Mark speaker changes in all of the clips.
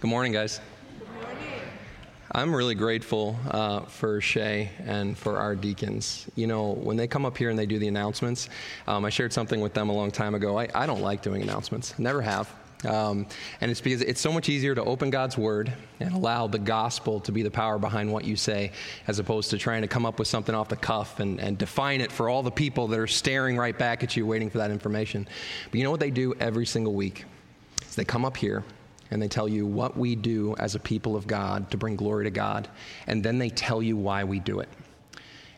Speaker 1: Good morning, guys. Good morning. I'm really grateful uh, for Shay and for our deacons. You know, when they come up here and they do the announcements, um, I shared something with them a long time ago. I, I don't like doing announcements, never have. Um, and it's because it's so much easier to open God's word and allow the gospel to be the power behind what you say, as opposed to trying to come up with something off the cuff and, and define it for all the people that are staring right back at you, waiting for that information. But you know what they do every single week? Is they come up here and they tell you what we do as a people of God to bring glory to God, and then they tell you why we do it.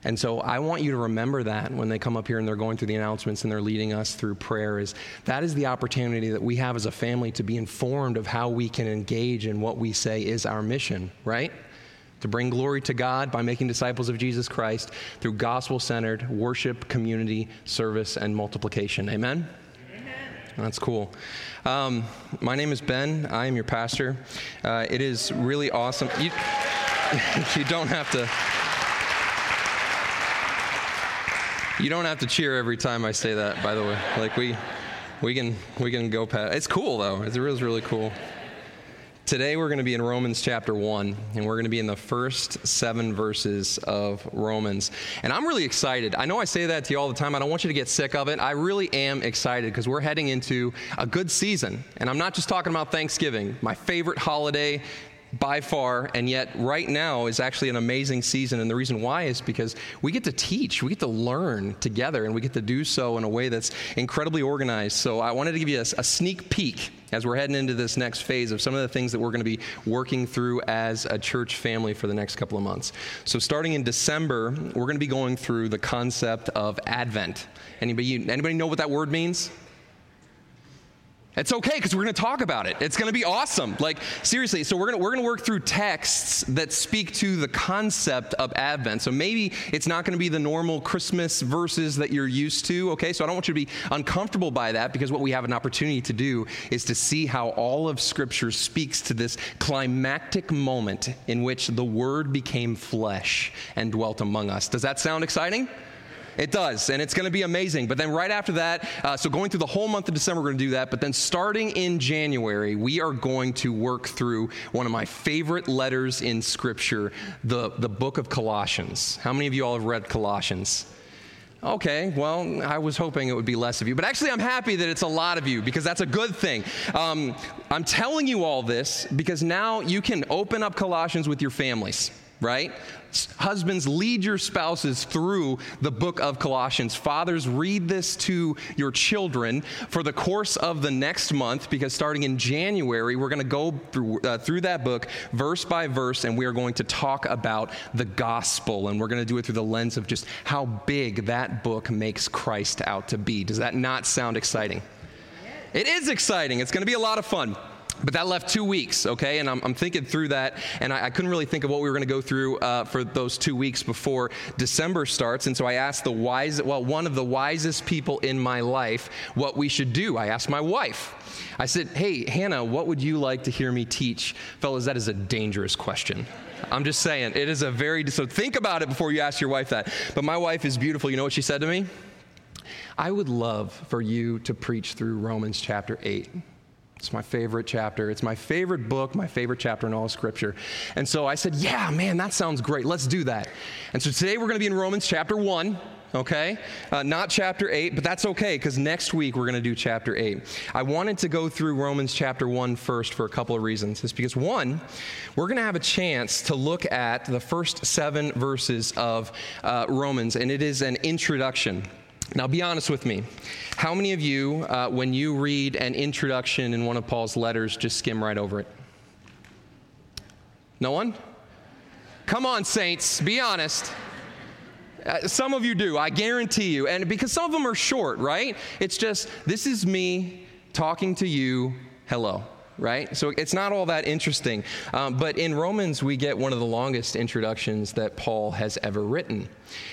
Speaker 1: And so I want you to remember that when they come up here and they're going through the announcements and they're leading us through prayer is that is the opportunity that we have as a family to be informed of how we can engage in what we say is our mission, right? To bring glory to God by making disciples of Jesus Christ through gospel centered worship, community, service, and multiplication. Amen? That's cool. Um, my name is Ben. I am your pastor. Uh, it is really awesome. You, you don't have to. You don't have to cheer every time I say that. By the way, like we, we can we can go past. It's cool though. It's really really cool. Today we're going to be in Romans chapter 1, and we're going to be in the first seven verses of Romans. And I'm really excited. I know I say that to you all the time. I don't want you to get sick of it. I really am excited because we're heading into a good season. And I'm not just talking about Thanksgiving, my favorite holiday by far, and yet right now is actually an amazing season. And the reason why is because we get to teach, we get to learn together, and we get to do so in a way that's incredibly organized. So I wanted to give you a, a sneak peek as we're heading into this next phase of some of the things that we're going to be working through as a church family for the next couple of months. So starting in December, we're going to be going through the concept of Advent. Anybody, anybody know what that word means? It's okay because we're going to talk about it. It's going to be awesome. Like seriously, so we're going to we're going to work through texts that speak to the concept of Advent. So maybe it's not going to be the normal Christmas verses that you're used to, okay? So I don't want you to be uncomfortable by that because what we have an opportunity to do is to see how all of scripture speaks to this climactic moment in which the word became flesh and dwelt among us. Does that sound exciting? It does, and it's going to be amazing. But then right after that, uh, so going through the whole month of December, we're going to do that. But then starting in January, we are going to work through one of my favorite letters in Scripture, the, the book of Colossians. How many of you all have read Colossians? Okay, well, I was hoping it would be less of you, but actually, I'm happy that it's a lot of you because that's a good thing. Um, I'm telling you all this because now you can open up Colossians with your families right? Husbands, lead your spouses through the book of Colossians. Fathers, read this to your children for the course of the next month because starting in January, we're going to go through, uh, through that book verse by verse and we are going to talk about the gospel. And we're going to do it through the lens of just how big that book makes Christ out to be. Does that not sound exciting? It is exciting. It's going to be a lot of fun. But that left two weeks, okay? And I'm, I'm thinking through that, and I, I, couldn't really think of what we were going to go through uh, for those two weeks before December starts. And so I asked the wise, well, one of the wisest people in my life what we should do. I asked my wife. I said, Hey, Hannah, what would you like to hear me teach? Fellas, that is a dangerous question. I'm just saying, it is a very, so think about it before you ask your wife that. But my wife is beautiful. You know what she said to me? I would love for you to preach through Romans chapter 8. It's my favorite chapter. It's my favorite book, my favorite chapter in all of Scripture. And so I said, Yeah, man, that sounds great. Let's do that. And so today we're going to be in Romans chapter 1 okay? Uh, not chapter 8, but that's okay because next week we're going to do chapter 8. I wanted to go through Romans chapter 1 first for a couple of reasons. It's because, one, we're going to have a chance to look at the first seven verses of uh, Romans, and it is an introduction. Now, be honest with me. How many of you, uh, when you read an introduction in one of Paul's letters, just skim right over it? No one? Come on, saints, be honest. Uh, some of you do, I guarantee you. And because some of them are short, right? It's just, this is me talking to you, hello right? So it's not all that interesting. Um, but in Romans, we get one of the longest introductions that Paul has ever written.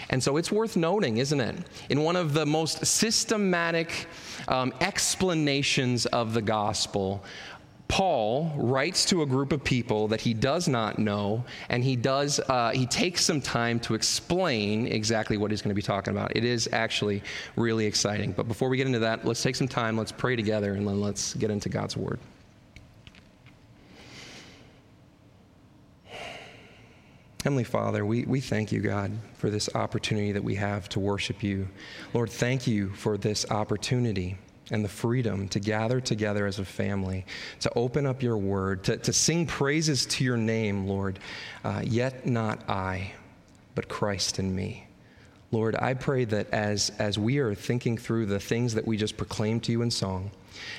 Speaker 1: And so it's worth noting, isn't it? In one of the most systematic um, explanations of the gospel, Paul writes to a group of people that he does not know, and he does uh, he takes some time to explain exactly what he's going to be talking about. It is actually really exciting. But before we get into that, let's take some time, let's pray together, and then let's get into God's word. Heavenly Father, we, we thank you, God, for this opportunity that we have to worship you. Lord, thank you for this opportunity and the freedom to gather together as a family, to open up your word, to, to sing praises to your name, Lord. Uh, yet not I, but Christ in me. Lord, I pray that as, as we are thinking through the things that we just proclaimed to you in song,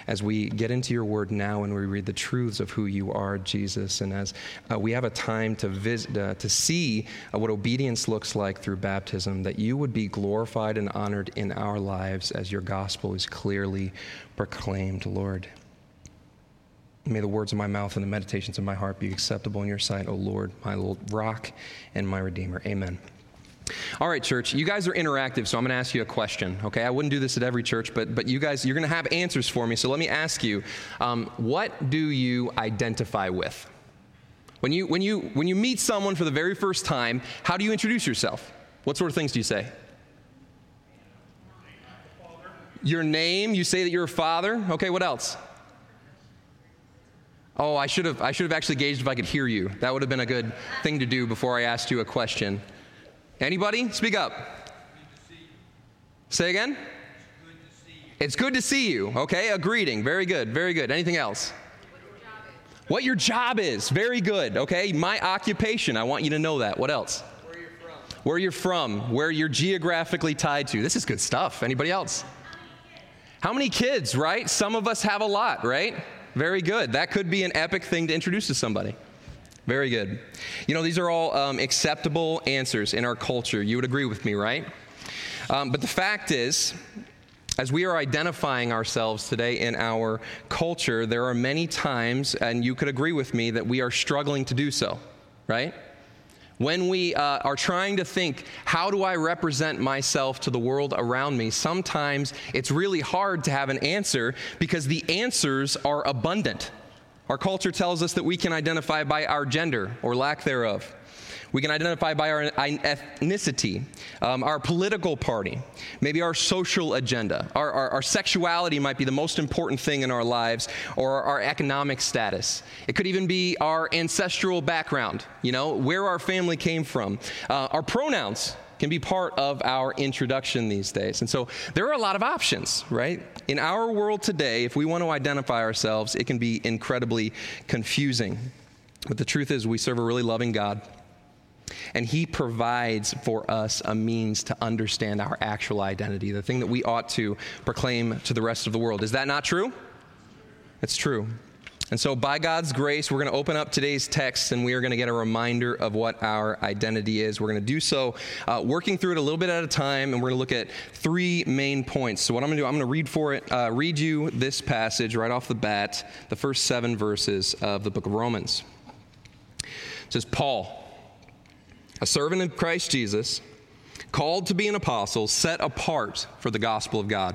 Speaker 1: as we get into your word now and we read the truths of who you are, Jesus, and as uh, we have a time to visit, uh, to see uh, what obedience looks like through baptism, that you would be glorified and honored in our lives as your gospel is clearly proclaimed, Lord. May the words of my mouth and the meditations of my heart be acceptable in your sight, O Lord, my rock and my redeemer. Amen. All right, church, you guys are interactive, so I'm going to ask you a question. Okay, I wouldn't do this at every church, but but you guys, you're going to have answers for me. So let me ask you, um, what do you identify with? When you when you when you meet someone for the very first time, how do you introduce yourself? What sort of things do you say? Your name. You say that you're a father. Okay, what else? Oh, I should have I should have actually gauged if I could hear you. That would have been a good thing to do before I asked you a question. Anybody? Speak up. Say again? It's good to see you. Okay, a greeting. Very good, very good. Anything else? What your job is. Very good. Okay, my occupation. I want you to know that. What else?
Speaker 2: Where you're from.
Speaker 1: Where you're from. Where you're geographically tied to. This is good stuff. Anybody else? How many kids, right? Some of us have a lot, right? Very good. That could be an epic thing to introduce to somebody. Very good. You know, these are all um, acceptable answers in our culture. You would agree with me, right? Um, but the fact is, as we are identifying ourselves today in our culture, there are many times, and you could agree with me, that we are struggling to do so, right? When we uh, are trying to think, how do I represent myself to the world around me, sometimes it's really hard to have an answer because the answers are abundant. Our culture tells us that we can identify by our gender or lack thereof. We can identify by our ethnicity, um, our political party, maybe our social agenda. Our, our, our, sexuality might be the most important thing in our lives, or our economic status. It could even be our ancestral background, you know, where our family came from. Uh, our pronouns can be part of our introduction these days. And so there are a lot of options, right? In our world today, if we want to identify ourselves, it can be incredibly confusing. But the truth is, we serve a really loving God. And He provides for us a means to understand our actual identity, the thing that we ought to proclaim to the rest of the world. Is that not true? It's true. And so, by God's grace, we're going to open up today's text and we are going to get a reminder of what our identity is. We're going to do so uh, working through it a little bit at a time, and we're going to look at three main points. So, what I'm going to do, I'm going to read for it, uh, read you this passage right off the bat, the first seven verses of the book of Romans. It says, Paul, a servant of Christ Jesus, called to be an apostle, set apart for the gospel of God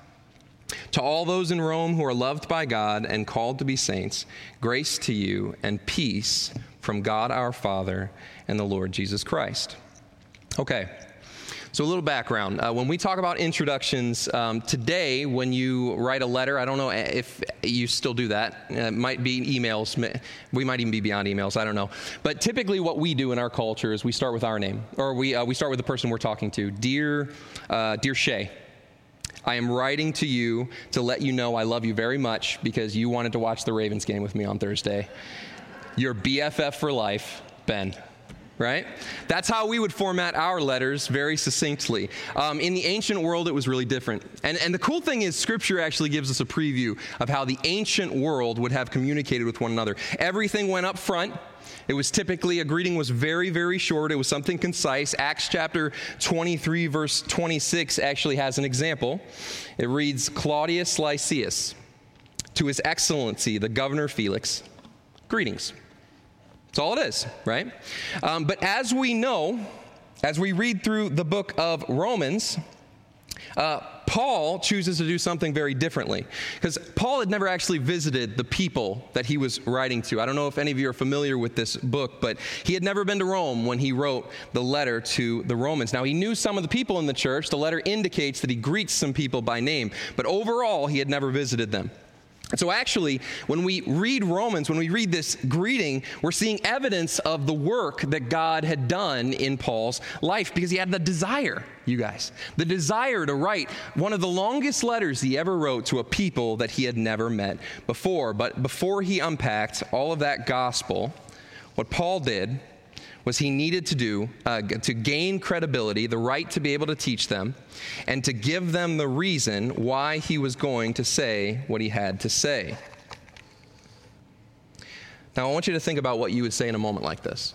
Speaker 1: To all those in Rome who are loved by God and called to be saints, grace to you and peace from God our Father and the Lord Jesus Christ. Okay, so a little background. Uh, when we talk about introductions, um, today when you write a letter, I don't know if you still do that. Uh, it might be emails. We might even be beyond emails. I don't know. But typically, what we do in our culture is we start with our name, or we uh, we start with the person we're talking to. Dear, uh, dear Shay. I am writing to you to let you know I love you very much because you wanted to watch the Ravens game with me on Thursday. Your BFF for life, Ben right? That's how we would format our letters very succinctly. Um, in the ancient world, it was really different. And, and the cool thing is, Scripture actually gives us a preview of how the ancient world would have communicated with one another. Everything went up front. It was typically, a greeting was very, very short. It was something concise. Acts chapter 23, verse 26 actually has an example. It reads Claudius Lysias, to His Excellency, the Governor Felix, greetings. That's all it is, right? Um, but as we know, as we read through the book of Romans, uh, Paul chooses to do something very differently because Paul had never actually visited the people that he was writing to. I don't know if any of you are familiar with this book, but he had never been to Rome when he wrote the letter to the Romans. Now, he knew some of the people in the church. The letter indicates that he greets some people by name, but overall, he had never visited them. So, actually, when we read Romans, when we read this greeting, we're seeing evidence of the work that God had done in Paul's life because he had the desire, you guys, the desire to write one of the longest letters he ever wrote to a people that he had never met before. But before he unpacked all of that gospel, what Paul did was he needed to do uh, to gain credibility, the right to be able to teach them, and to give them the reason why he was going to say what he had to say. Now, I want you to think about what you would say in a moment like this.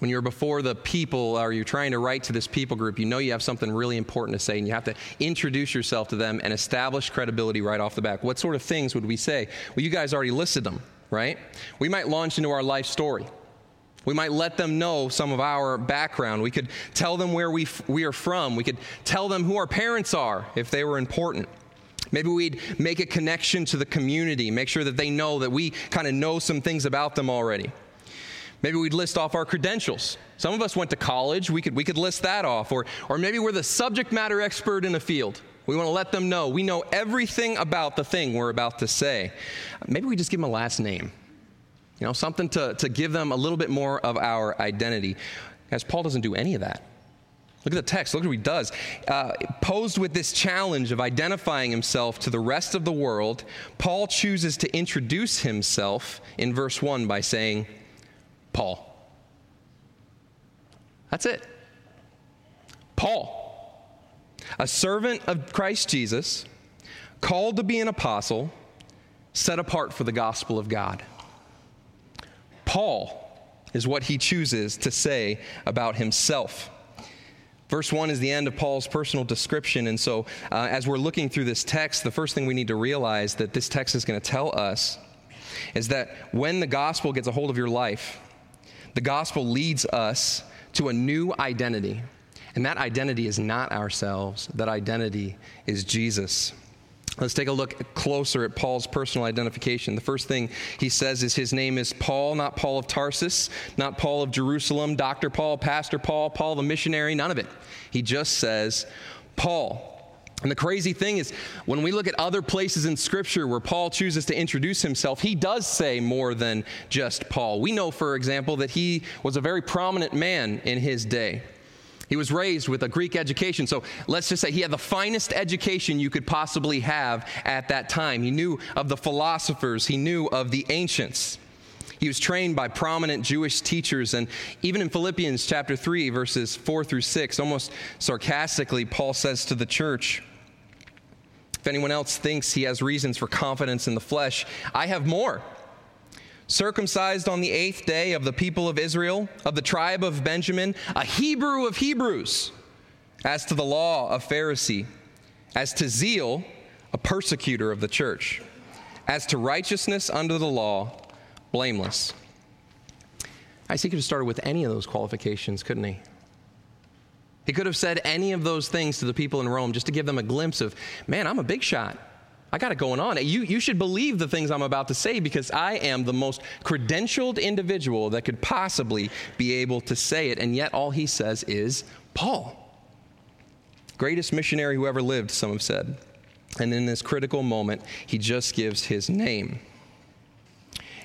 Speaker 1: When you're before the people or you're trying to write to this people group, you know you have something really important to say and you have to introduce yourself to them and establish credibility right off the back. What sort of things would we say? Well, you guys already listed them, right? We might launch into our life story. We might let them know some of our background. We could tell them where we, f- we are from. We could tell them who our parents are if they were important. Maybe we'd make a connection to the community, make sure that they know that we kind of know some things about them already. Maybe we'd list off our credentials. Some of us went to college, we could, we could list that off. Or, or maybe we're the subject matter expert in a field. We want to let them know we know everything about the thing we're about to say. Maybe we just give them a last name. You know, something to, to give them a little bit more of our identity. As Paul doesn't do any of that. Look at the text. Look at what he does. Uh, posed with this challenge of identifying himself to the rest of the world, Paul chooses to introduce himself in verse 1 by saying, Paul. That's it. Paul, a servant of Christ Jesus, called to be an apostle, set apart for the gospel of God. Paul is what he chooses to say about himself. Verse 1 is the end of Paul's personal description. And so, uh, as we're looking through this text, the first thing we need to realize that this text is going to tell us is that when the gospel gets a hold of your life, the gospel leads us to a new identity. And that identity is not ourselves, that identity is Jesus. Let's take a look closer at Paul's personal identification. The first thing he says is his name is Paul, not Paul of Tarsus, not Paul of Jerusalem, Dr. Paul, Pastor Paul, Paul the missionary, none of it. He just says Paul. And the crazy thing is, when we look at other places in Scripture where Paul chooses to introduce himself, he does say more than just Paul. We know, for example, that he was a very prominent man in his day. He was raised with a Greek education. So let's just say he had the finest education you could possibly have at that time. He knew of the philosophers, he knew of the ancients. He was trained by prominent Jewish teachers. And even in Philippians chapter 3, verses 4 through 6, almost sarcastically, Paul says to the church, If anyone else thinks he has reasons for confidence in the flesh, I have more circumcised on the eighth day of the people of Israel, of the tribe of Benjamin, a Hebrew of Hebrews, as to the law, a Pharisee, as to zeal, a persecutor of the church, as to righteousness under the law, blameless. I see he could have started with any of those qualifications, couldn't he? He could have said any of those things to the people in Rome just to give them a glimpse of, man, I'm a big shot. I got it going on. You, you should believe the things I'm about to say because I am the most credentialed individual that could possibly be able to say it. And yet, all he says is Paul. Greatest missionary who ever lived, some have said. And in this critical moment, he just gives his name.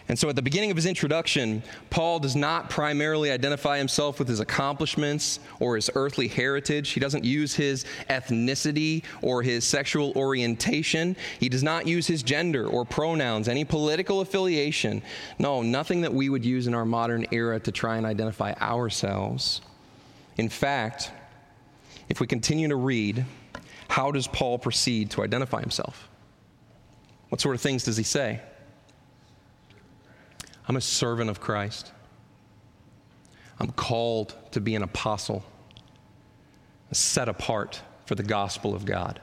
Speaker 1: And so at the beginning of his introduction, Paul does not primarily identify himself with his accomplishments or his earthly heritage. He doesn't use his ethnicity or his sexual orientation. He does not use his gender or pronouns, any political affiliation. No, nothing that we would use in our modern era to try and identify ourselves. In fact, if we continue to read, how does Paul proceed to identify himself? What sort of things does he say? I'm a servant of Christ. I'm called to be an apostle, set apart for the gospel of God.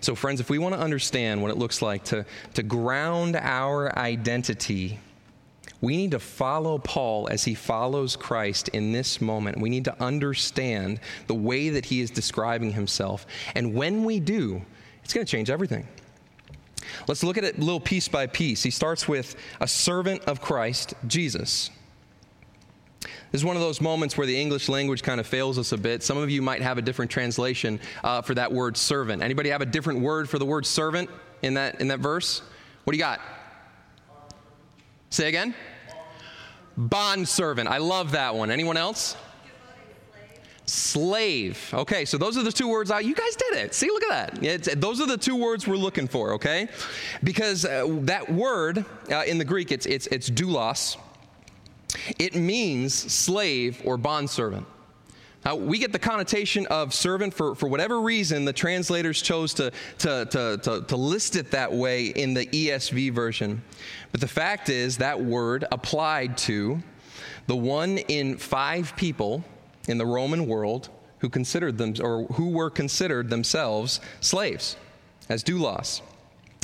Speaker 1: So, friends, if we want to understand what it looks like to, to ground our identity We need to follow Paul as he follows Christ in this moment. We need to understand the way that he is describing himself. And when we do, it's going to change everything. Let's look at it little piece by piece. He starts with a servant of Christ, Jesus. This is one of those moments where the English language kind of fails us a bit. Some of you might have a different translation uh, for that word servant. Anybody have a different word for the word servant in that, in that verse? What do you got? Say again? Bond servant. I love that one. Anyone else? Slave. Okay, so those are the two words. Out. You guys did it. See, look at that. It's, those are the two words we're looking for. Okay, because uh, that word uh, in the Greek, it's it's it's doulos. It means slave or bondservant. Now, we get the connotation of servant for, for whatever reason the translators chose to, to, to, to, to list it that way in the ESV version. But the fact is, that word applied to the one in five people in the Roman world who considered them or who were considered themselves slaves as doulos.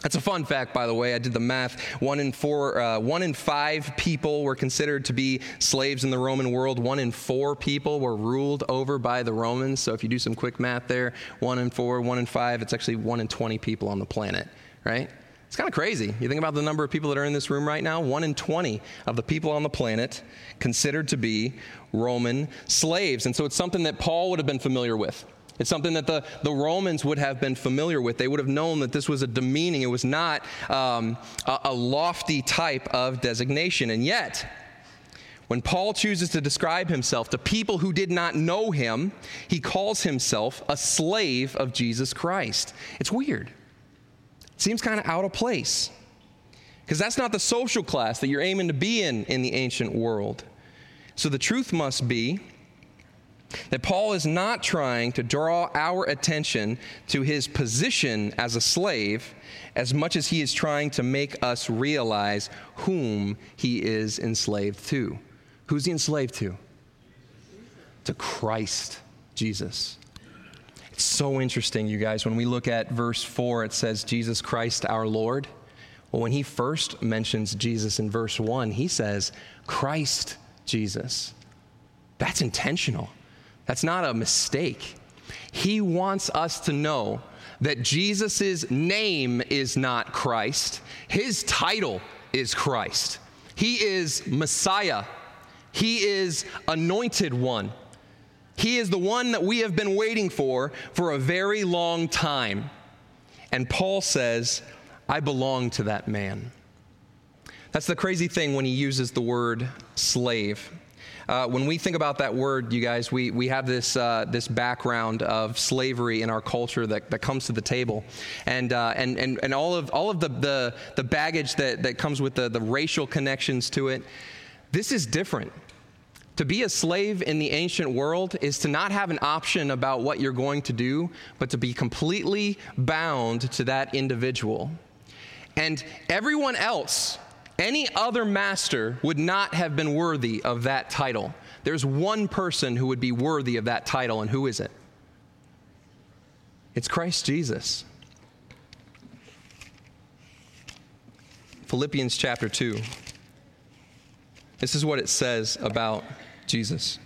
Speaker 1: That's a fun fact, by the way. I did the math. One in four, uh, one in five people were considered to be slaves in the Roman world. One in four people were ruled over by the Romans. So if you do some quick math there, one in four, one in five, it's actually one in 20 people on the planet, right? It's kind of crazy. You think about the number of people that are in this room right now. One in 20 of the people on the planet considered to be Roman slaves. And so it's something that Paul would have been familiar with. It's something that the, the Romans would have been familiar with. They would have known that this was a demeaning, it was not um, a, a lofty type of designation. And yet, when Paul chooses to describe himself to people who did not know him, he calls himself a slave of Jesus Christ. It's weird. Seems kind of out of place. Because that's not the social class that you're aiming to be in in the ancient world. So the truth must be that Paul is not trying to draw our attention to his position as a slave as much as he is trying to make us realize whom he is enslaved to. Who's he enslaved to? To Christ Jesus. So interesting, you guys. When we look at verse 4, it says, Jesus Christ our Lord. Well, when he first mentions Jesus in verse 1, he says, Christ Jesus. That's intentional. That's not a mistake. He wants us to know that Jesus' name is not Christ, his title is Christ. He is Messiah, he is anointed one. He is the one that we have been waiting for for a very long time. And Paul says, I belong to that man. That's the crazy thing when he uses the word slave. Uh, when we think about that word, you guys, we, we have this, uh, this background of slavery in our culture that, that comes to the table. And, uh, and, and, and all of, all of the, the, the baggage that, that comes with the, the racial connections to it, this is different. To be a slave in the ancient world is to not have an option about what you're going to do, but to be completely bound to that individual. And everyone else any other master would not have been worthy of that title. There's one person who would be worthy of that title, and who is it? It's Christ Jesus. Philippians chapter 2. This is what it says about Jesus.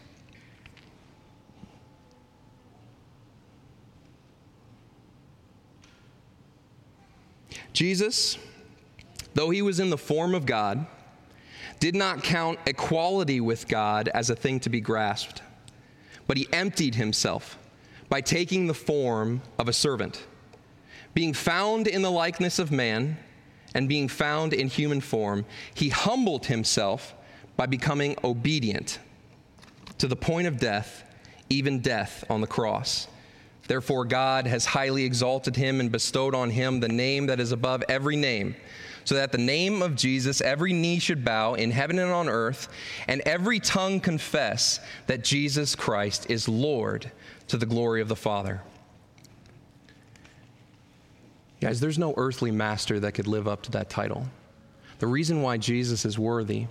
Speaker 1: Jesus though he was in the form of God, did not count equality with God as a thing to be grasped, but he emptied himself by taking the form of a servant. Being found in the likeness of man and being found in human form, he humbled himself by becoming obedient to the point of death, even death on the cross. Therefore, God has highly exalted him and bestowed on him the name that is above every name so that the name of Jesus every knee should bow in heaven and on earth, and every tongue confess that Jesus Christ is Lord to the glory of the Father. Guys, there's no earthly master that could live up to that title. The reason why Jesus is worthy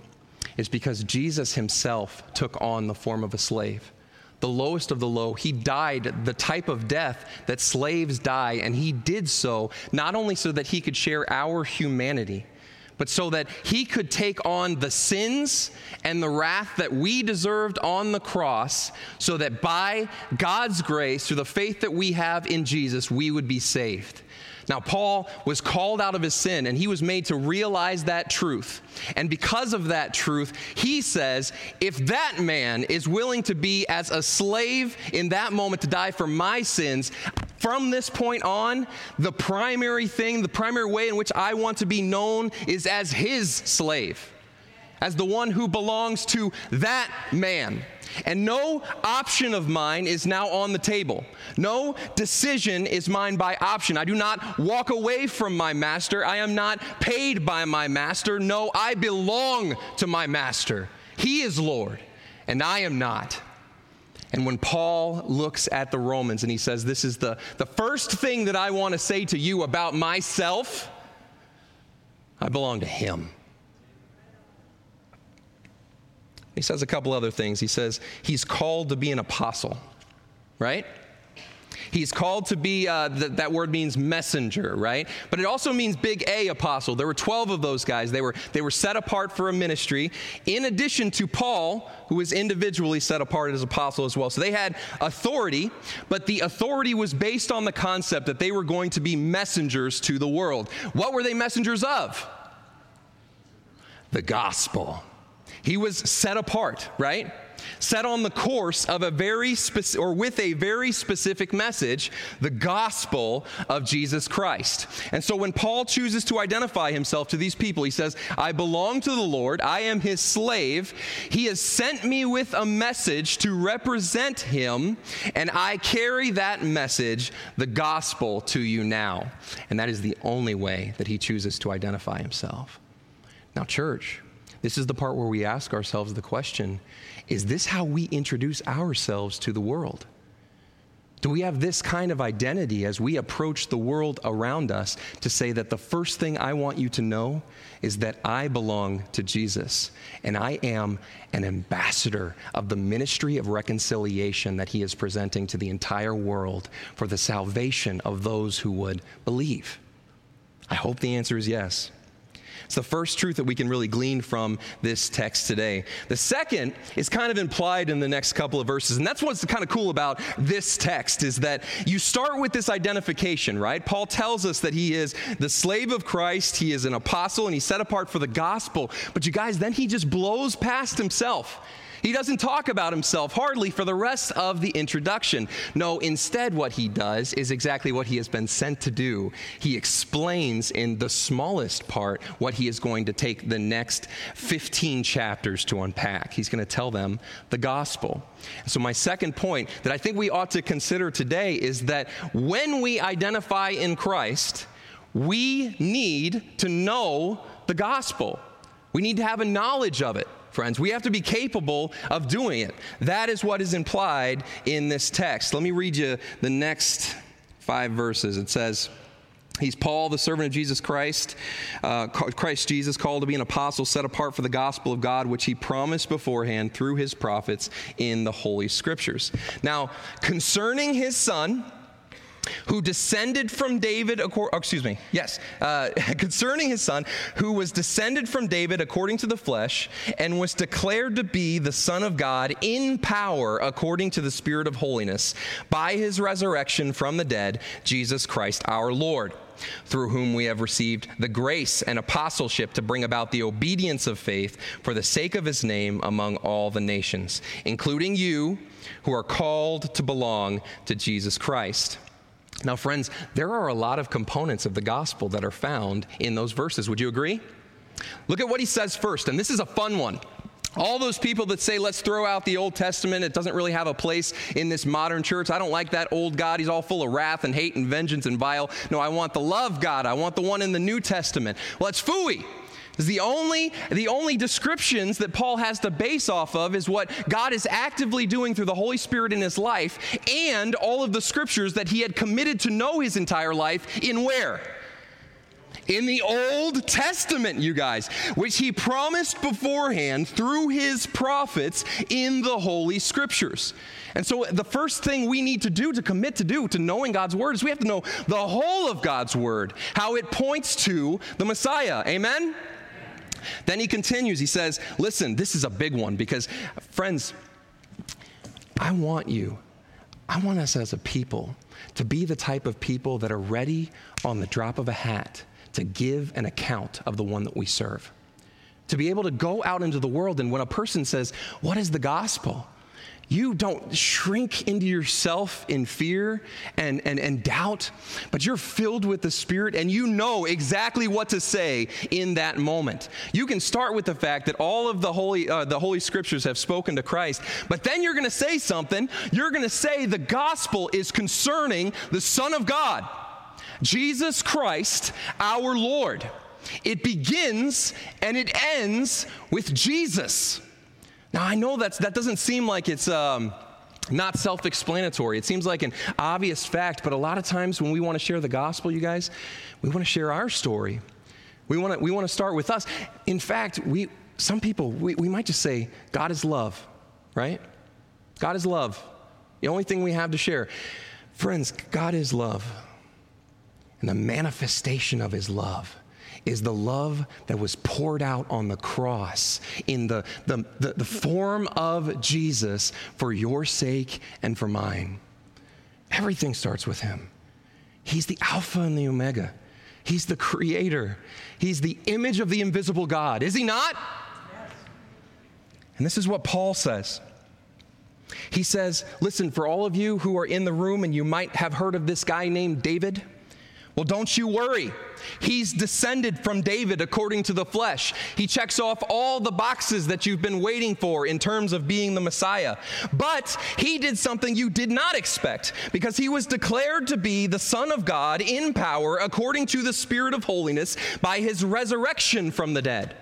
Speaker 1: is because Jesus himself took on the form of a slave the lowest of the low. He died the type of death that slaves die, and he did so not only so that he could share our humanity, but so that he could take on the sins and the wrath that we deserved on the cross, so that by God's grace, through the faith that we have in Jesus, we would be saved. Now, Paul was called out of his sin and he was made to realize that truth. And because of that truth, he says, if that man is willing to be as a slave in that moment to die for my sins, from this point on, the primary thing, the primary way in which I want to be known is as his slave, as the one who belongs to that man. And no option of mine is now on the table. No decision is mine by option. I do not walk away from my master. I am not paid by my master. No, I belong to my master. He is Lord, and I am not. And when Paul looks at the Romans and he says, This is the, the first thing that I want to say to you about myself, I belong to him. He says a couple other things. He says he's called to be an apostle, right? He's called to be, uh, th- that word means messenger, right? But it also means big A apostle. There were 12 of those guys. They were, they were set apart for a ministry, in addition to Paul, who was individually set apart as apostle as well. So they had authority, but the authority was based on the concept that they were going to be messengers to the world. What were they messengers of? The gospel. He was set apart, right? set on the course of a very specific, or with a very specific message, the gospel of Jesus Christ. And so when Paul chooses to identify himself to these people, he says, I belong to the Lord, I am his slave. He has sent me with a message to represent him, and I carry that message, the gospel, to you now. And that is the only way that he chooses to identify himself. Now, church, this is the part where we ask ourselves the question is this how we introduce ourselves to the world? Do we have this kind of identity as we approach the world around us to say that the first thing I want you to know is that I belong to Jesus and I am an ambassador of the ministry of reconciliation that he is presenting to the entire world for the salvation of those who would believe? I hope the answer is yes. It's the first truth that we can really glean from this text today. The second is kind of implied in the next couple of verses, and that's what's kind of cool about this text is that you start with this identification, right? Paul tells us that he is the slave of Christ, he is an apostle, and he's set apart for the gospel. But you guys, then he just blows past himself. He doesn't talk about himself hardly for the rest of the introduction. No, instead, what he does is exactly what he has been sent to do. He explains in the smallest part what he is going to take the next 15 chapters to unpack. He's going to tell them the gospel. So, my second point that I think we ought to consider today is that when we identify in Christ, we need to know the gospel. We need to have a knowledge of it friends. We have to be capable of doing it. That is what is implied in this text. Let me read you the next five verses. It says, He's Paul, the servant of Jesus Christ, uh, Christ Jesus, called to be an apostle, set apart for the gospel of God, which he promised beforehand through his prophets in the Holy Scriptures. Now, concerning his son, who descended from David, oh, excuse me, yes, uh, concerning his son, who was descended from David according to the flesh, and was declared to be the Son of God in power according to the Spirit of holiness, by his resurrection from the dead, Jesus Christ our Lord through whom we have received the grace and apostleship to bring about the obedience of faith for the sake of his name among all the nations, including you who are called to belong to Jesus Christ. Now, friends, there are a lot of components of the gospel that are found in those verses. Would you agree? Look at what he says first, and this is a fun one. All those people that say, let's throw out the Old Testament, it doesn't really have a place in this modern church. I don't like that old God. He's all full of wrath and hate and vengeance and vile. No, I want the love God. I want the one in the New Testament. Well, it's fooey. The only, the only descriptions that Paul has to base off of is what God is actively doing through the Holy Spirit in his life and all of the scriptures that he had committed to know his entire life in where? in the Old Testament, you guys, which he promised beforehand through his prophets in the Holy Scriptures. And so, the first thing we need to do to commit to do to knowing God's Word is we have to know the whole of God's Word, how it points to the Messiah. Amen? Then he continues. He says, Listen, this is a big one because, friends, I want you, I want us as a people to be the type of people that are ready on the drop of a hat to give an account of the one that we serve. To be able to go out into the world, and when a person says, What is the gospel? You don't shrink into yourself in fear and, and, and doubt, but you're filled with the Spirit and you know exactly what to say in that moment. You can start with the fact that all of the Holy, uh, the Holy Scriptures have spoken to Christ, but then you're going to say something. You're going to say the gospel is concerning the Son of God, Jesus Christ, our Lord. It begins and it ends with Jesus. Now, I know that's, that doesn't seem like it's um, not self explanatory. It seems like an obvious fact, but a lot of times when we want to share the gospel, you guys, we want to share our story. We want to, we want to start with us. In fact, we, some people, we, we might just say, God is love, right? God is love. The only thing we have to share. Friends, God is love. And the manifestation of his love is the love that was poured out on the cross in the, the, the, the form of Jesus for your sake and for mine. Everything starts with him. He's the Alpha and the Omega. He's the creator. He's the image of the invisible God. Is he not? Yes. And this is what Paul says. He says, Listen, for all of you who are in the room and you might have heard of this guy named David, well, don't you worry. He's descended from David according to the flesh. He checks off all the boxes that you've been waiting for in terms of being the Messiah. But he did something you did not expect because he was declared to be the Son of God in power according to the Spirit of holiness by his resurrection from the dead.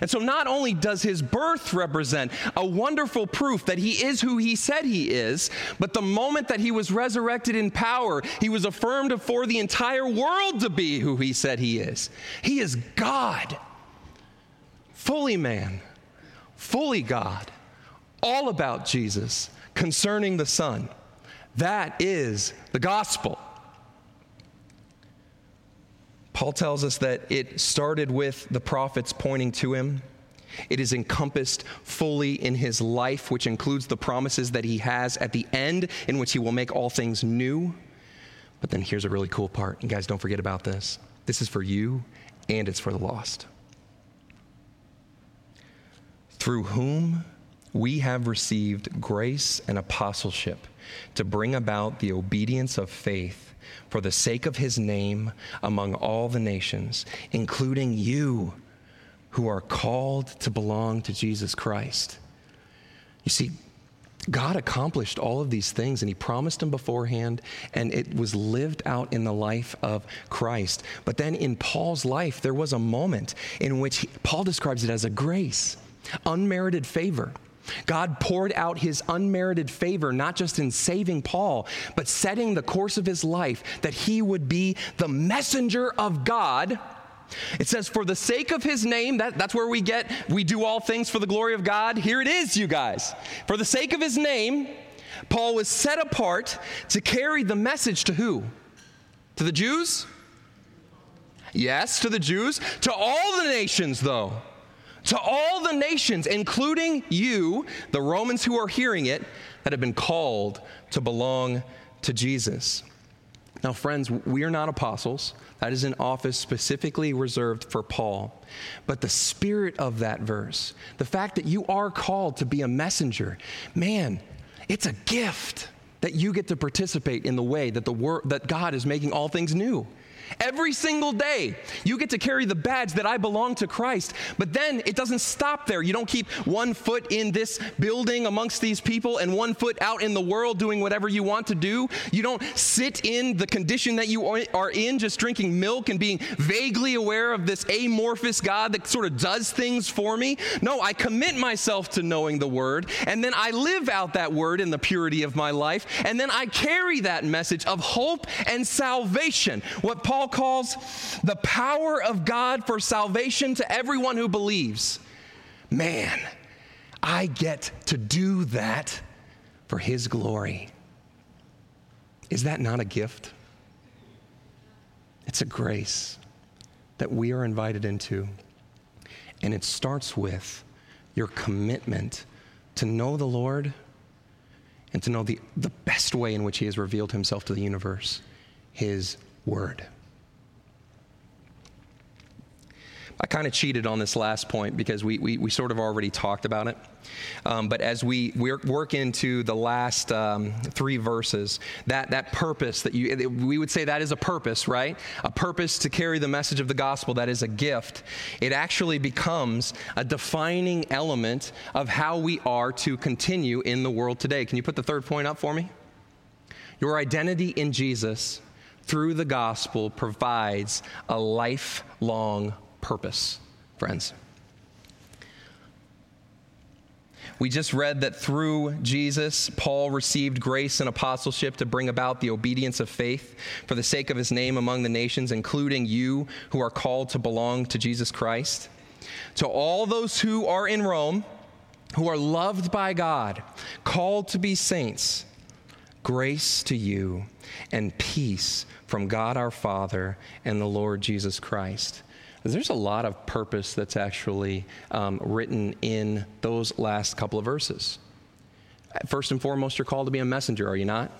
Speaker 1: And so, not only does his birth represent a wonderful proof that he is who he said he is, but the moment that he was resurrected in power, he was affirmed for the entire world to be who he said he is. He is God, fully man, fully God, all about Jesus concerning the Son. That is the gospel. Paul tells us that it started with the prophets pointing to him. It is encompassed fully in his life, which includes the promises that he has at the end, in which he will make all things new. But then here's a really cool part. And guys, don't forget about this. This is for you and it's for the lost. Through whom we have received grace and apostleship to bring about the obedience of faith for the sake of his name among all the nations, including you who are called to belong to Jesus Christ. You see, God accomplished all of these things and he promised them beforehand, and it was lived out in the life of Christ. But then in Paul's life, there was a moment in which he, Paul describes it as a grace, unmerited favor. God poured out his unmerited favor, not just in saving Paul, but setting the course of his life that he would be the messenger of God. It says, for the sake of his name, that, that's where we get, we do all things for the glory of God. Here it is, you guys. For the sake of his name, Paul was set apart to carry the message to who? To the Jews? Yes, to the Jews. To all the nations, though to all the nations, including you, the Romans who are hearing it, that have been called to belong to Jesus. Now, friends, we are not apostles. That is an office specifically reserved for Paul. But the spirit of that verse, the fact that you are called to be a messenger, man, it's a gift that you get to participate in the way that the wor- that God is making all things new. Every single day, you get to carry the badge that I belong to Christ. But then it doesn't stop there. You don't keep one foot in this building amongst these people and one foot out in the world doing whatever you want to do. You don't sit in the condition that you are in, just drinking milk and being vaguely aware of this amorphous God that sort of does things for me. No, I commit myself to knowing the word, and then I live out that word in the purity of my life, and then I carry that message of hope and salvation. What Paul Paul calls the power of God for salvation to everyone who believes. Man, I get to do that for His glory. Is that not a gift? It's a grace that we are invited into. And it starts with your commitment to know the Lord and to know the, the best way in which He has revealed Himself to the universe His Word. I kind of cheated on this last point because we, we, we, sort of already talked about it. Um, but as we work into the last um, three verses, that, that purpose that you, we would say that is a purpose, right? A purpose to carry the message of the gospel, that is a gift. It actually becomes a defining element of how we are to continue in the world today. Can you put the third point up for me? Your identity in Jesus through the gospel provides a lifelong purpose, friends. We just read that through Jesus, Paul received grace and apostleship to bring about the obedience of faith for the sake of his name among the nations, including you who are called to belong to Jesus Christ. To all those who are in Rome, who are loved by God, called to be saints, grace to you and peace from God our Father and the Lord Jesus Christ there's a lot of purpose that's actually um, written in those last couple of verses. First and foremost, you're called to be a messenger, are you not?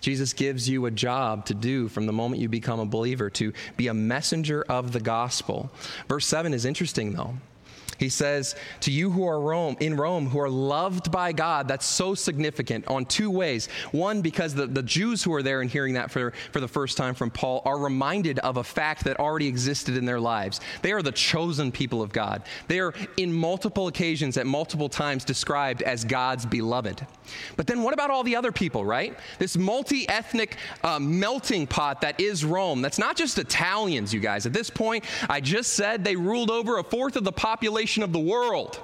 Speaker 1: Jesus gives you a job to do from the moment you become a believer, to be a messenger of the gospel. Verse 7 is interesting, though. He says, To you who are Rome, in Rome, who are loved by God, that's so significant on two ways. One, because the, the Jews who are there and hearing that for, for the first time from Paul are reminded of a fact that already existed in their lives. They are the chosen people of God. They are, in multiple occasions, at multiple times, described as God's beloved. But then what about all the other people, right? This multi ethnic uh, melting pot that is Rome. That's not just Italians, you guys. At this point, I just said they ruled over a fourth of the population of the world.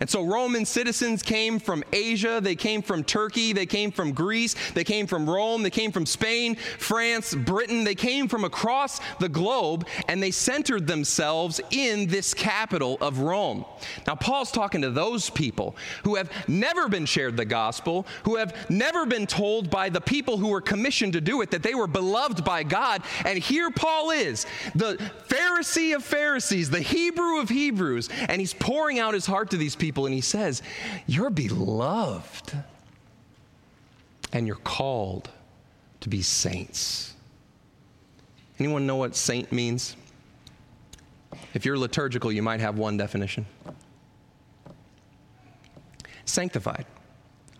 Speaker 1: And so Roman citizens came from Asia, they came from Turkey, they came from Greece, they came from Rome, they came from Spain, France, Britain, they came from across the globe, and they centered themselves in this capital of Rome. Now, Paul's talking to those people who have never been shared the gospel, who have never been told by the people who were commissioned to do it that they were beloved by God. And here Paul is, the Pharisee of Pharisees, the Hebrew of Hebrews, and he's pouring out his heart to these people people and he says, You're beloved and you're called to be saints. Anyone know what saint means? If you're liturgical, you might have one definition sanctified.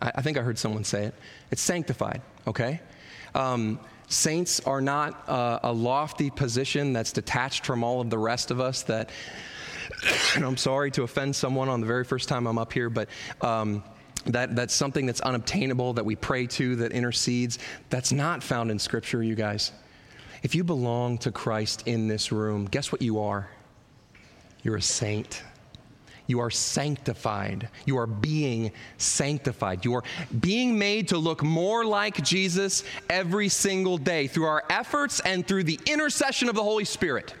Speaker 1: I, I think I heard someone say it. It's sanctified, okay? Um, saints are not uh, a lofty position that's detached from all of the rest of us that and I'm sorry to offend someone on the very first time I'm up here, but um, that, that's something that's unobtainable that we pray to, that intercedes. That's not found in Scripture, you guys. If you belong to Christ in this room, guess what you are? You're a saint. You are sanctified. You are being sanctified. You are being made to look more like Jesus every single day through our efforts and through the intercession of the Holy Spirit.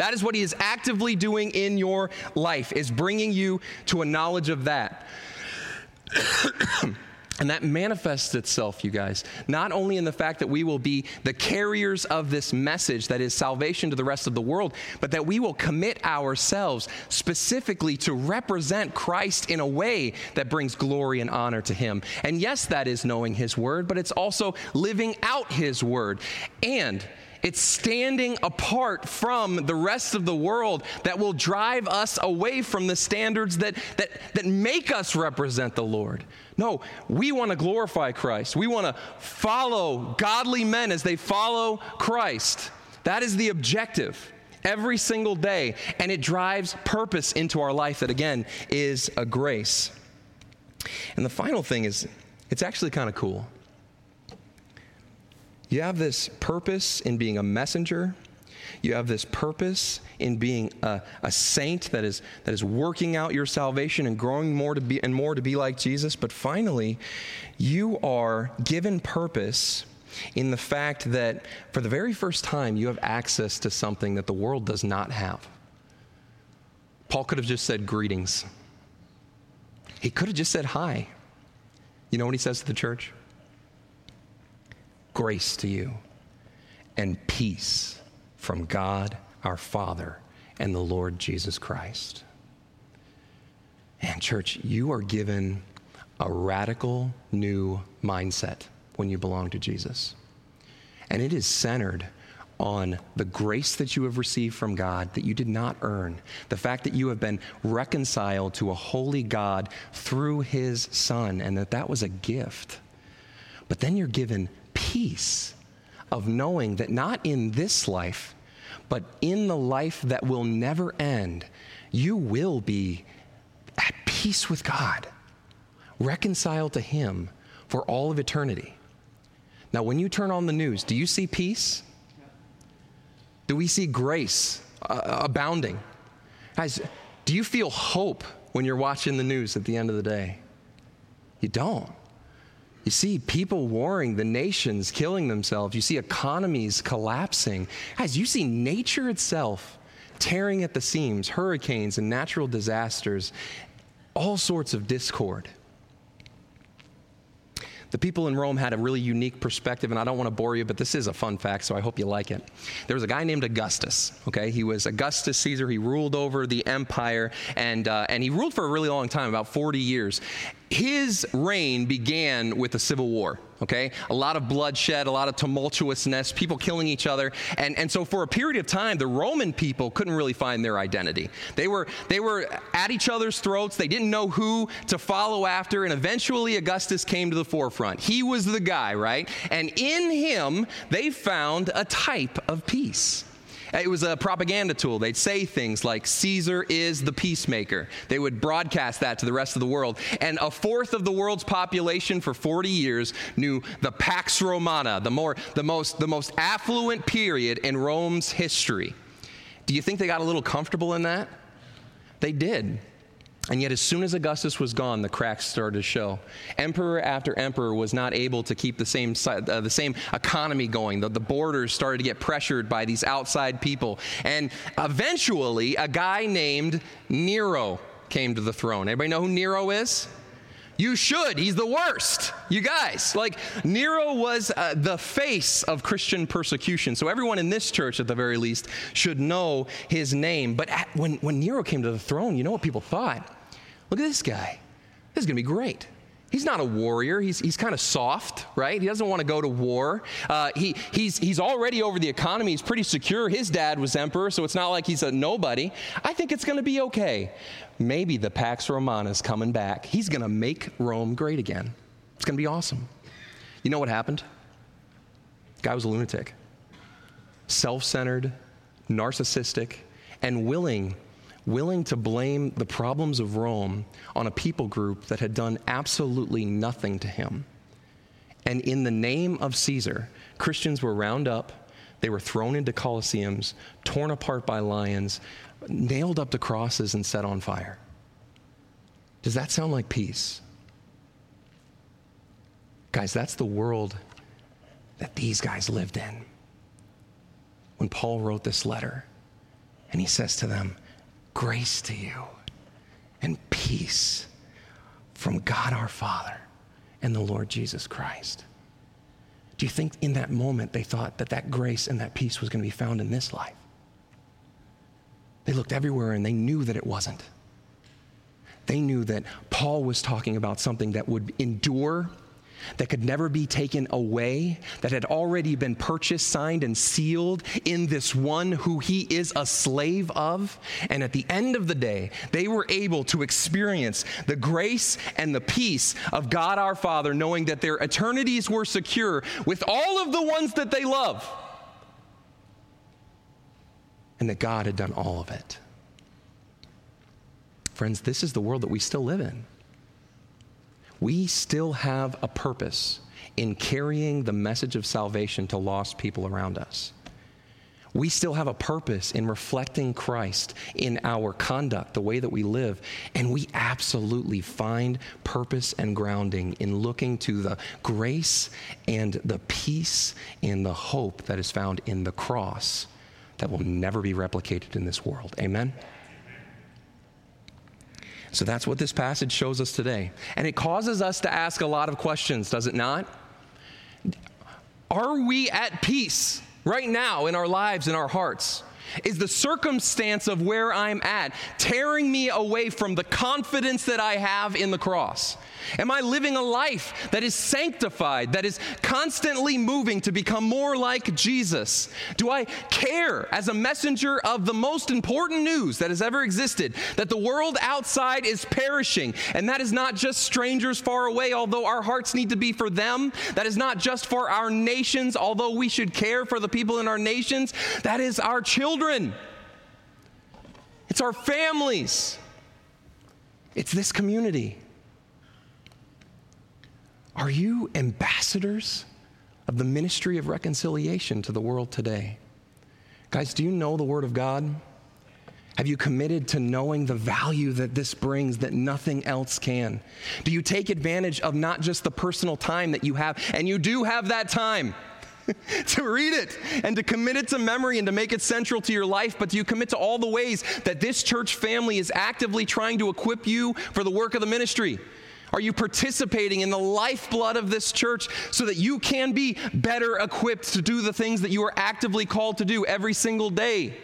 Speaker 1: That is what he is actively doing in your life, is bringing you to a knowledge of that. And that manifests itself, you guys, not only in the fact that we will be the carriers of this message that is salvation to the rest of the world, but that we will commit ourselves specifically to represent Christ in a way that brings glory and honor to Him. And yes, that is knowing His Word, but it's also living out His Word. And it's standing apart from the rest of the world that will drive us away from the standards that, that, that make us represent the Lord. No, we want to glorify Christ. We want to follow godly men as they follow Christ. That is the objective every single day, and it drives purpose into our life that, again, is a grace. And the final thing is, it's actually kind of cool. You have this purpose in being a messenger. You have this purpose in being a, a, saint that is, that is working out your salvation and growing more to be and more to be like Jesus. But finally, you are given purpose in the fact that for the very first time you have access to something that the world does not have. Paul could have just said greetings. He could have just said hi. You know what he says to the church? Grace to you and peace from God our Father and the Lord Jesus Christ. And, church, you are given a radical new mindset when you belong to Jesus. And it is centered on the grace that you have received from God that you did not earn, the fact that you have been reconciled to a holy God through his Son, and that that was a gift. But then you're given peace of knowing that not in this life, but in the life that will never end, you will be at peace with God, reconciled to Him for all of eternity. Now, when you turn on the news, do you see peace? Do we see grace uh, abounding? Guys, do you feel hope when you're watching the news at the end of the day? You don't. You see people warring, the nations killing themselves. You see economies collapsing. Guys, you see nature itself tearing at the seams, hurricanes and natural disasters, all sorts of discord. The people in Rome had a really unique perspective, and I don't want to bore you, but this is a fun fact, so I hope you like it. There was a guy named Augustus, okay? He was Augustus Caesar. He ruled over the empire, and, uh, and he ruled for a really long time, about 40 years. His reign began with a civil war okay? A lot of bloodshed, a lot of tumultuousness, people killing each other. And, and so for a period of time, the Roman people couldn't really find their identity. They were, they were at each other's throats. They didn't know who to follow after. And eventually, Augustus came to the forefront. He was the guy, right? And in him, they found a type of peace. It was a propaganda tool. They'd say things like, Caesar is the peacemaker. They would broadcast that to the rest of the world. And a fourth of the world's population for 40 years knew the Pax Romana, the, more, the, most, the most affluent period in Rome's history. Do you think they got a little comfortable in that? They did. And yet, as soon as Augustus was gone, the cracks started to show. Emperor after emperor was not able to keep the same, uh, the same economy going. The, the borders started to get pressured by these outside people. And eventually, a guy named Nero came to the throne. Everybody know who Nero is? You should. He's the worst. You guys. Like, Nero was uh, the face of Christian persecution. So, everyone in this church, at the very least, should know his name. But at, when, when Nero came to the throne, you know what people thought? Look at this guy. This is going to be great. He's not a warrior. He's, he's kind of soft, right? He doesn't want to go to war. Uh, he, he's, he's already over the economy. He's pretty secure. His dad was emperor, so it's not like he's a nobody. I think it's going to be okay maybe the Pax Romana is coming back. He's going to make Rome great again. It's going to be awesome. You know what happened? Guy was a lunatic, self centered, narcissistic, and willing, willing to blame the problems of Rome on a people group that had done absolutely nothing to him. And in the name of Caesar, Christians were round up, they were thrown into colosseums, torn apart by lions, nailed up to crosses and set on fire. Does that sound like peace? Guys, that's the world that these guys lived in. When Paul wrote this letter, and he says to them, Grace to you and peace from God our Father and the Lord Jesus Christ. Do you think in that moment they thought that that grace and that peace was going to be found in this life? They looked everywhere and they knew that it wasn't. They knew that Paul was talking about something that would endure, that could never be taken away, that had already been purchased, signed, and sealed in this one who he is a slave of. And at the end of the day, they were able to experience the grace and the peace of God our Father, knowing that their eternities were secure with all of the ones that they love and that God had done all of it. Friends, this is the world that we still live in. We still have a purpose in carrying the message of salvation to lost people around us. We still have a purpose in reflecting Christ in our conduct, the way that we live. And we absolutely find purpose and grounding in looking to the grace and the peace and the hope that is found in the cross that will never be replicated in this world. Amen? So that's what this passage shows us today. And it causes us to ask a lot of questions, does it not? Are we at peace right now in our lives, in our hearts? Is the circumstance of where I'm at tearing me away from the confidence that I have in the cross? Am I living a life that is sanctified, that is constantly moving to become more like Jesus? Do I care as a messenger of the most important news that has ever existed that the world outside is perishing? And that is not just strangers far away, although our hearts need to be for them. That is not just for our nations, although we should care for the people in our nations. That is our children, it's our families, it's this community. Are you ambassadors of the ministry of reconciliation to the world today? Guys, do you know the Word of God? Have you committed to knowing the value that this brings that nothing else can? Do you take advantage of not just the personal time that you have, and you do have that time? to read it and to commit it to memory and to make it central to your life, but do you commit to all the ways that this church family is actively trying to equip you for the work of the ministry? Are you participating in the lifeblood of this church so that you can be better equipped to do the things that you are actively called to do every single day?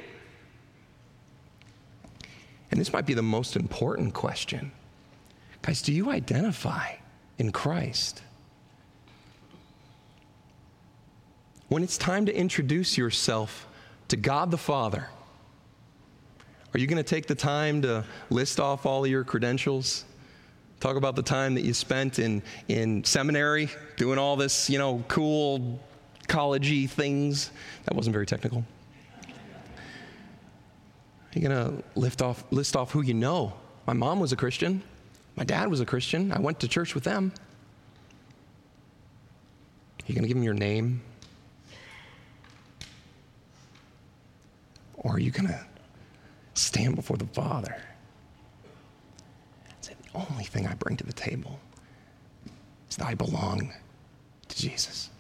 Speaker 1: And this might be the most important question. Guys, do you identify in Christ? When it's time to introduce yourself to God the Father, are you going to take the time to list off all of your credentials? Talk about the time that you spent in, in seminary doing all this, you know, cool collegey things. That wasn't very technical. You're going to lift off, list off who you know. My mom was a Christian. My dad was a Christian. I went to church with them. You're going to give them your name? Or are you going to stand before the Father? Only thing I bring to the table is that I belong to Jesus.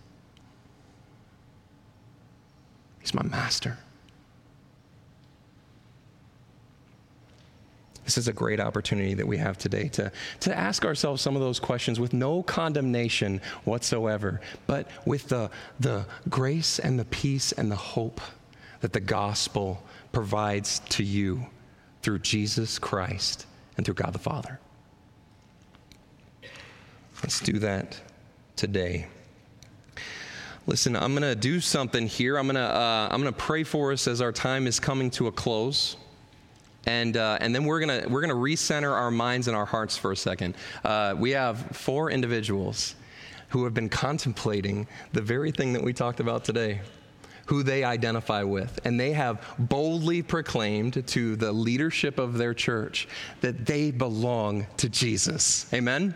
Speaker 1: He's my master. This is a great opportunity that we have today to, to ask ourselves some of those questions with no condemnation whatsoever, but with the, the grace and the peace and the hope that the gospel provides to you through Jesus Christ and through God the Father. Let's do that today. Listen, I'm going to do something here. I'm going to uh, I'm going to pray for us as our time is coming to a close. And, uh, and then we're to we're gonna recenter our minds and our hearts for a second. Uh, we have four individuals who have been contemplating the very thing that we talked about today who they identify with. And they have boldly proclaimed to the leadership of their church that they belong to Jesus. Amen?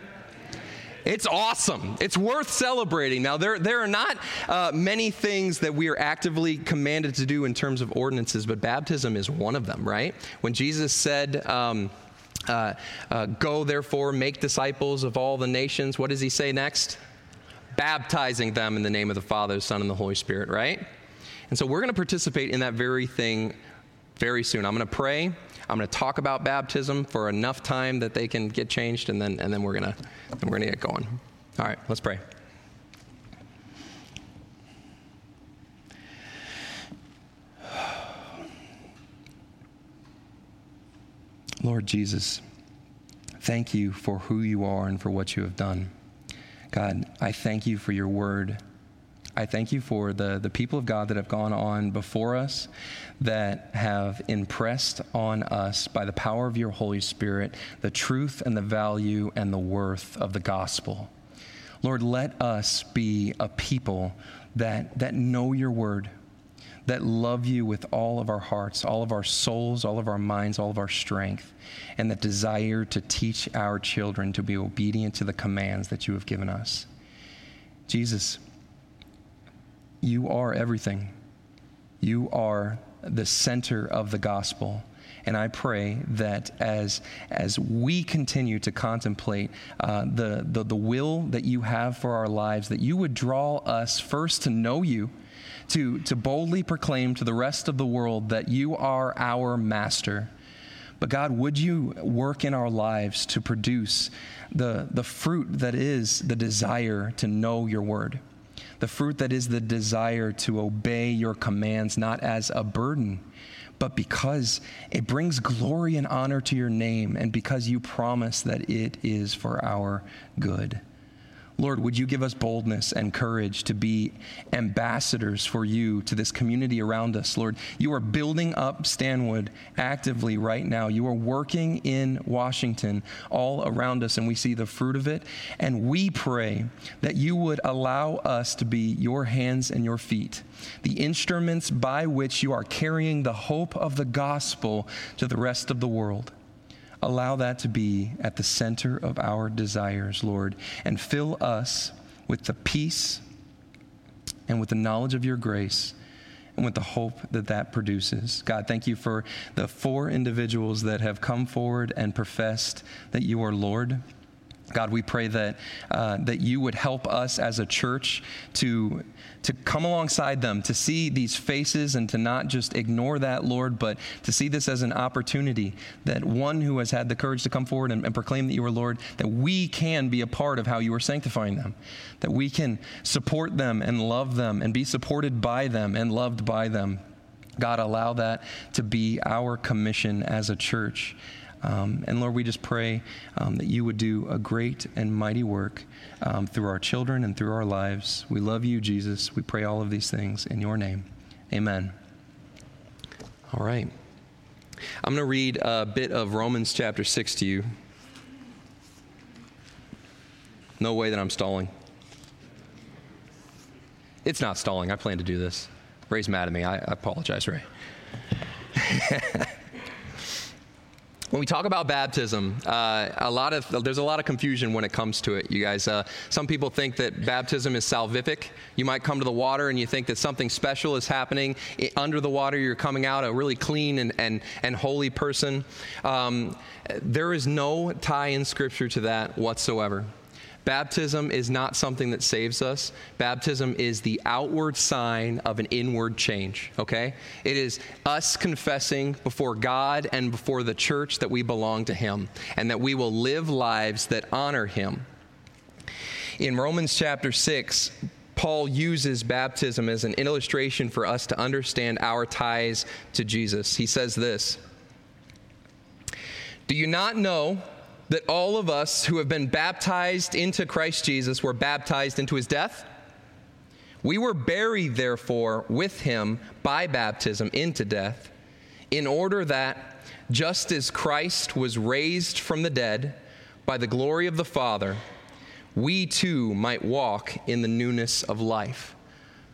Speaker 1: It's awesome. It's worth celebrating. Now, there, there are not uh, many things that we are actively commanded to do in terms of ordinances, but baptism is one of them, right? When Jesus said, um, uh, uh, Go, therefore, make disciples of all the nations, what does he say next? Baptizing them in the name of the Father, the Son, and the Holy Spirit, right? And so we're going to participate in that very thing very soon. I'm going to pray. I'm going to talk about baptism for enough time that they can get changed, and then, and then we're going to we're going to get going. All right, let's pray. Lord Jesus, thank you for who you are and for what you have done. God, I thank you for your word. I thank you for the, the people of God that have gone on before us, that have impressed on us by the power of your Holy Spirit the truth and the value and the worth of the gospel. Lord, let us be a people that, that know your word, that love you with all of our hearts, all of our souls, all of our minds, all of our strength, and that desire to teach our children to be obedient to the commands that you have given us. Jesus, you are everything. You are the center of the gospel. And I pray that as, as we continue to contemplate uh, the, the, the will that you have for our lives, that you would draw us first to know you, to, to boldly proclaim to the rest of the world that you are our master. But God, would you work in our lives to produce the, the fruit that is the desire to know your word? The fruit that is the desire to obey your commands, not as a burden, but because it brings glory and honor to your name, and because you promise that it is for our good. Lord, would you give us boldness and courage to be ambassadors for you to this community around us? Lord, you are building up Stanwood actively right now. You are working in Washington all around us, and we see the fruit of it. And we pray that you would allow us to be your hands and your feet, the instruments by which you are carrying the hope of the gospel to the rest of the world. Allow that to be at the center of our desires, Lord, and fill us with the peace and with the knowledge of your grace and with the hope that that produces. God, thank you for the four individuals that have come forward and professed that you are Lord. God, we pray that, uh, that you would help us as a church to, to come alongside them, to see these faces and to not just ignore that, Lord, but to see this as an opportunity that one who has had the courage to come forward and, and proclaim that you are Lord, that we can be a part of how you are sanctifying them, that we can support them and love them and be supported by them and loved by them. God, allow that to be our commission as a church. Um, and Lord, we just pray um, that you would do a great and mighty work um, through our children and through our lives. We love you, Jesus. We pray all of these things in your name. Amen. All right. I'm going to read a bit of Romans chapter 6 to you. No way that I'm stalling. It's not stalling. I plan to do this. Ray's mad at me. I, I apologize, Ray. when we talk about baptism, uh, a lot of there's a lot of confusion when it comes to it. You guys, uh, some people think that baptism is salvific. You might come to the water and you think that something special is happening under the water. You're coming out a really clean and and, and holy person. Um, there is no tie in Scripture to that whatsoever. Baptism is not something that saves us. Baptism is the outward sign of an inward change, okay? It is us confessing before God and before the church that we belong to Him and that we will live lives that honor Him. In Romans chapter 6, Paul uses baptism as an illustration for us to understand our ties to Jesus. He says this Do you not know? That all of us who have been baptized into Christ Jesus were baptized into his death? We were buried, therefore, with him by baptism into death, in order that, just as Christ was raised from the dead by the glory of the Father, we too might walk in the newness of life.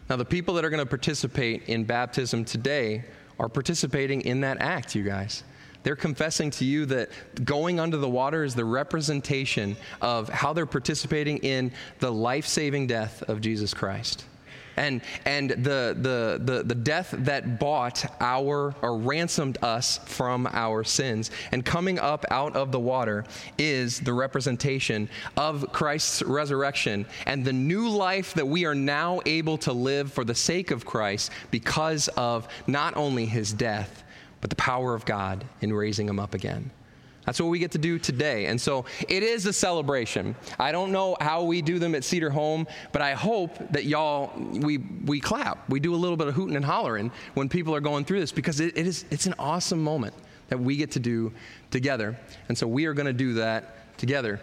Speaker 1: Now, the people that are going to participate in baptism today are participating in that act, you guys. They're confessing to you that going under the water is the representation of how they're participating in the life saving death of Jesus Christ. And, and the, the, the, the death that bought our or ransomed us from our sins. And coming up out of the water is the representation of Christ's resurrection and the new life that we are now able to live for the sake of Christ because of not only his death, but the power of God in raising him up again. That's what we get to do today. And so it is a celebration. I don't know how we do them at Cedarhome, but I hope that y'all, we, we clap. We do a little bit of hooting and hollering when people are going through this because it, it is, it's an awesome moment that we get to do together. And so we are going to do that together.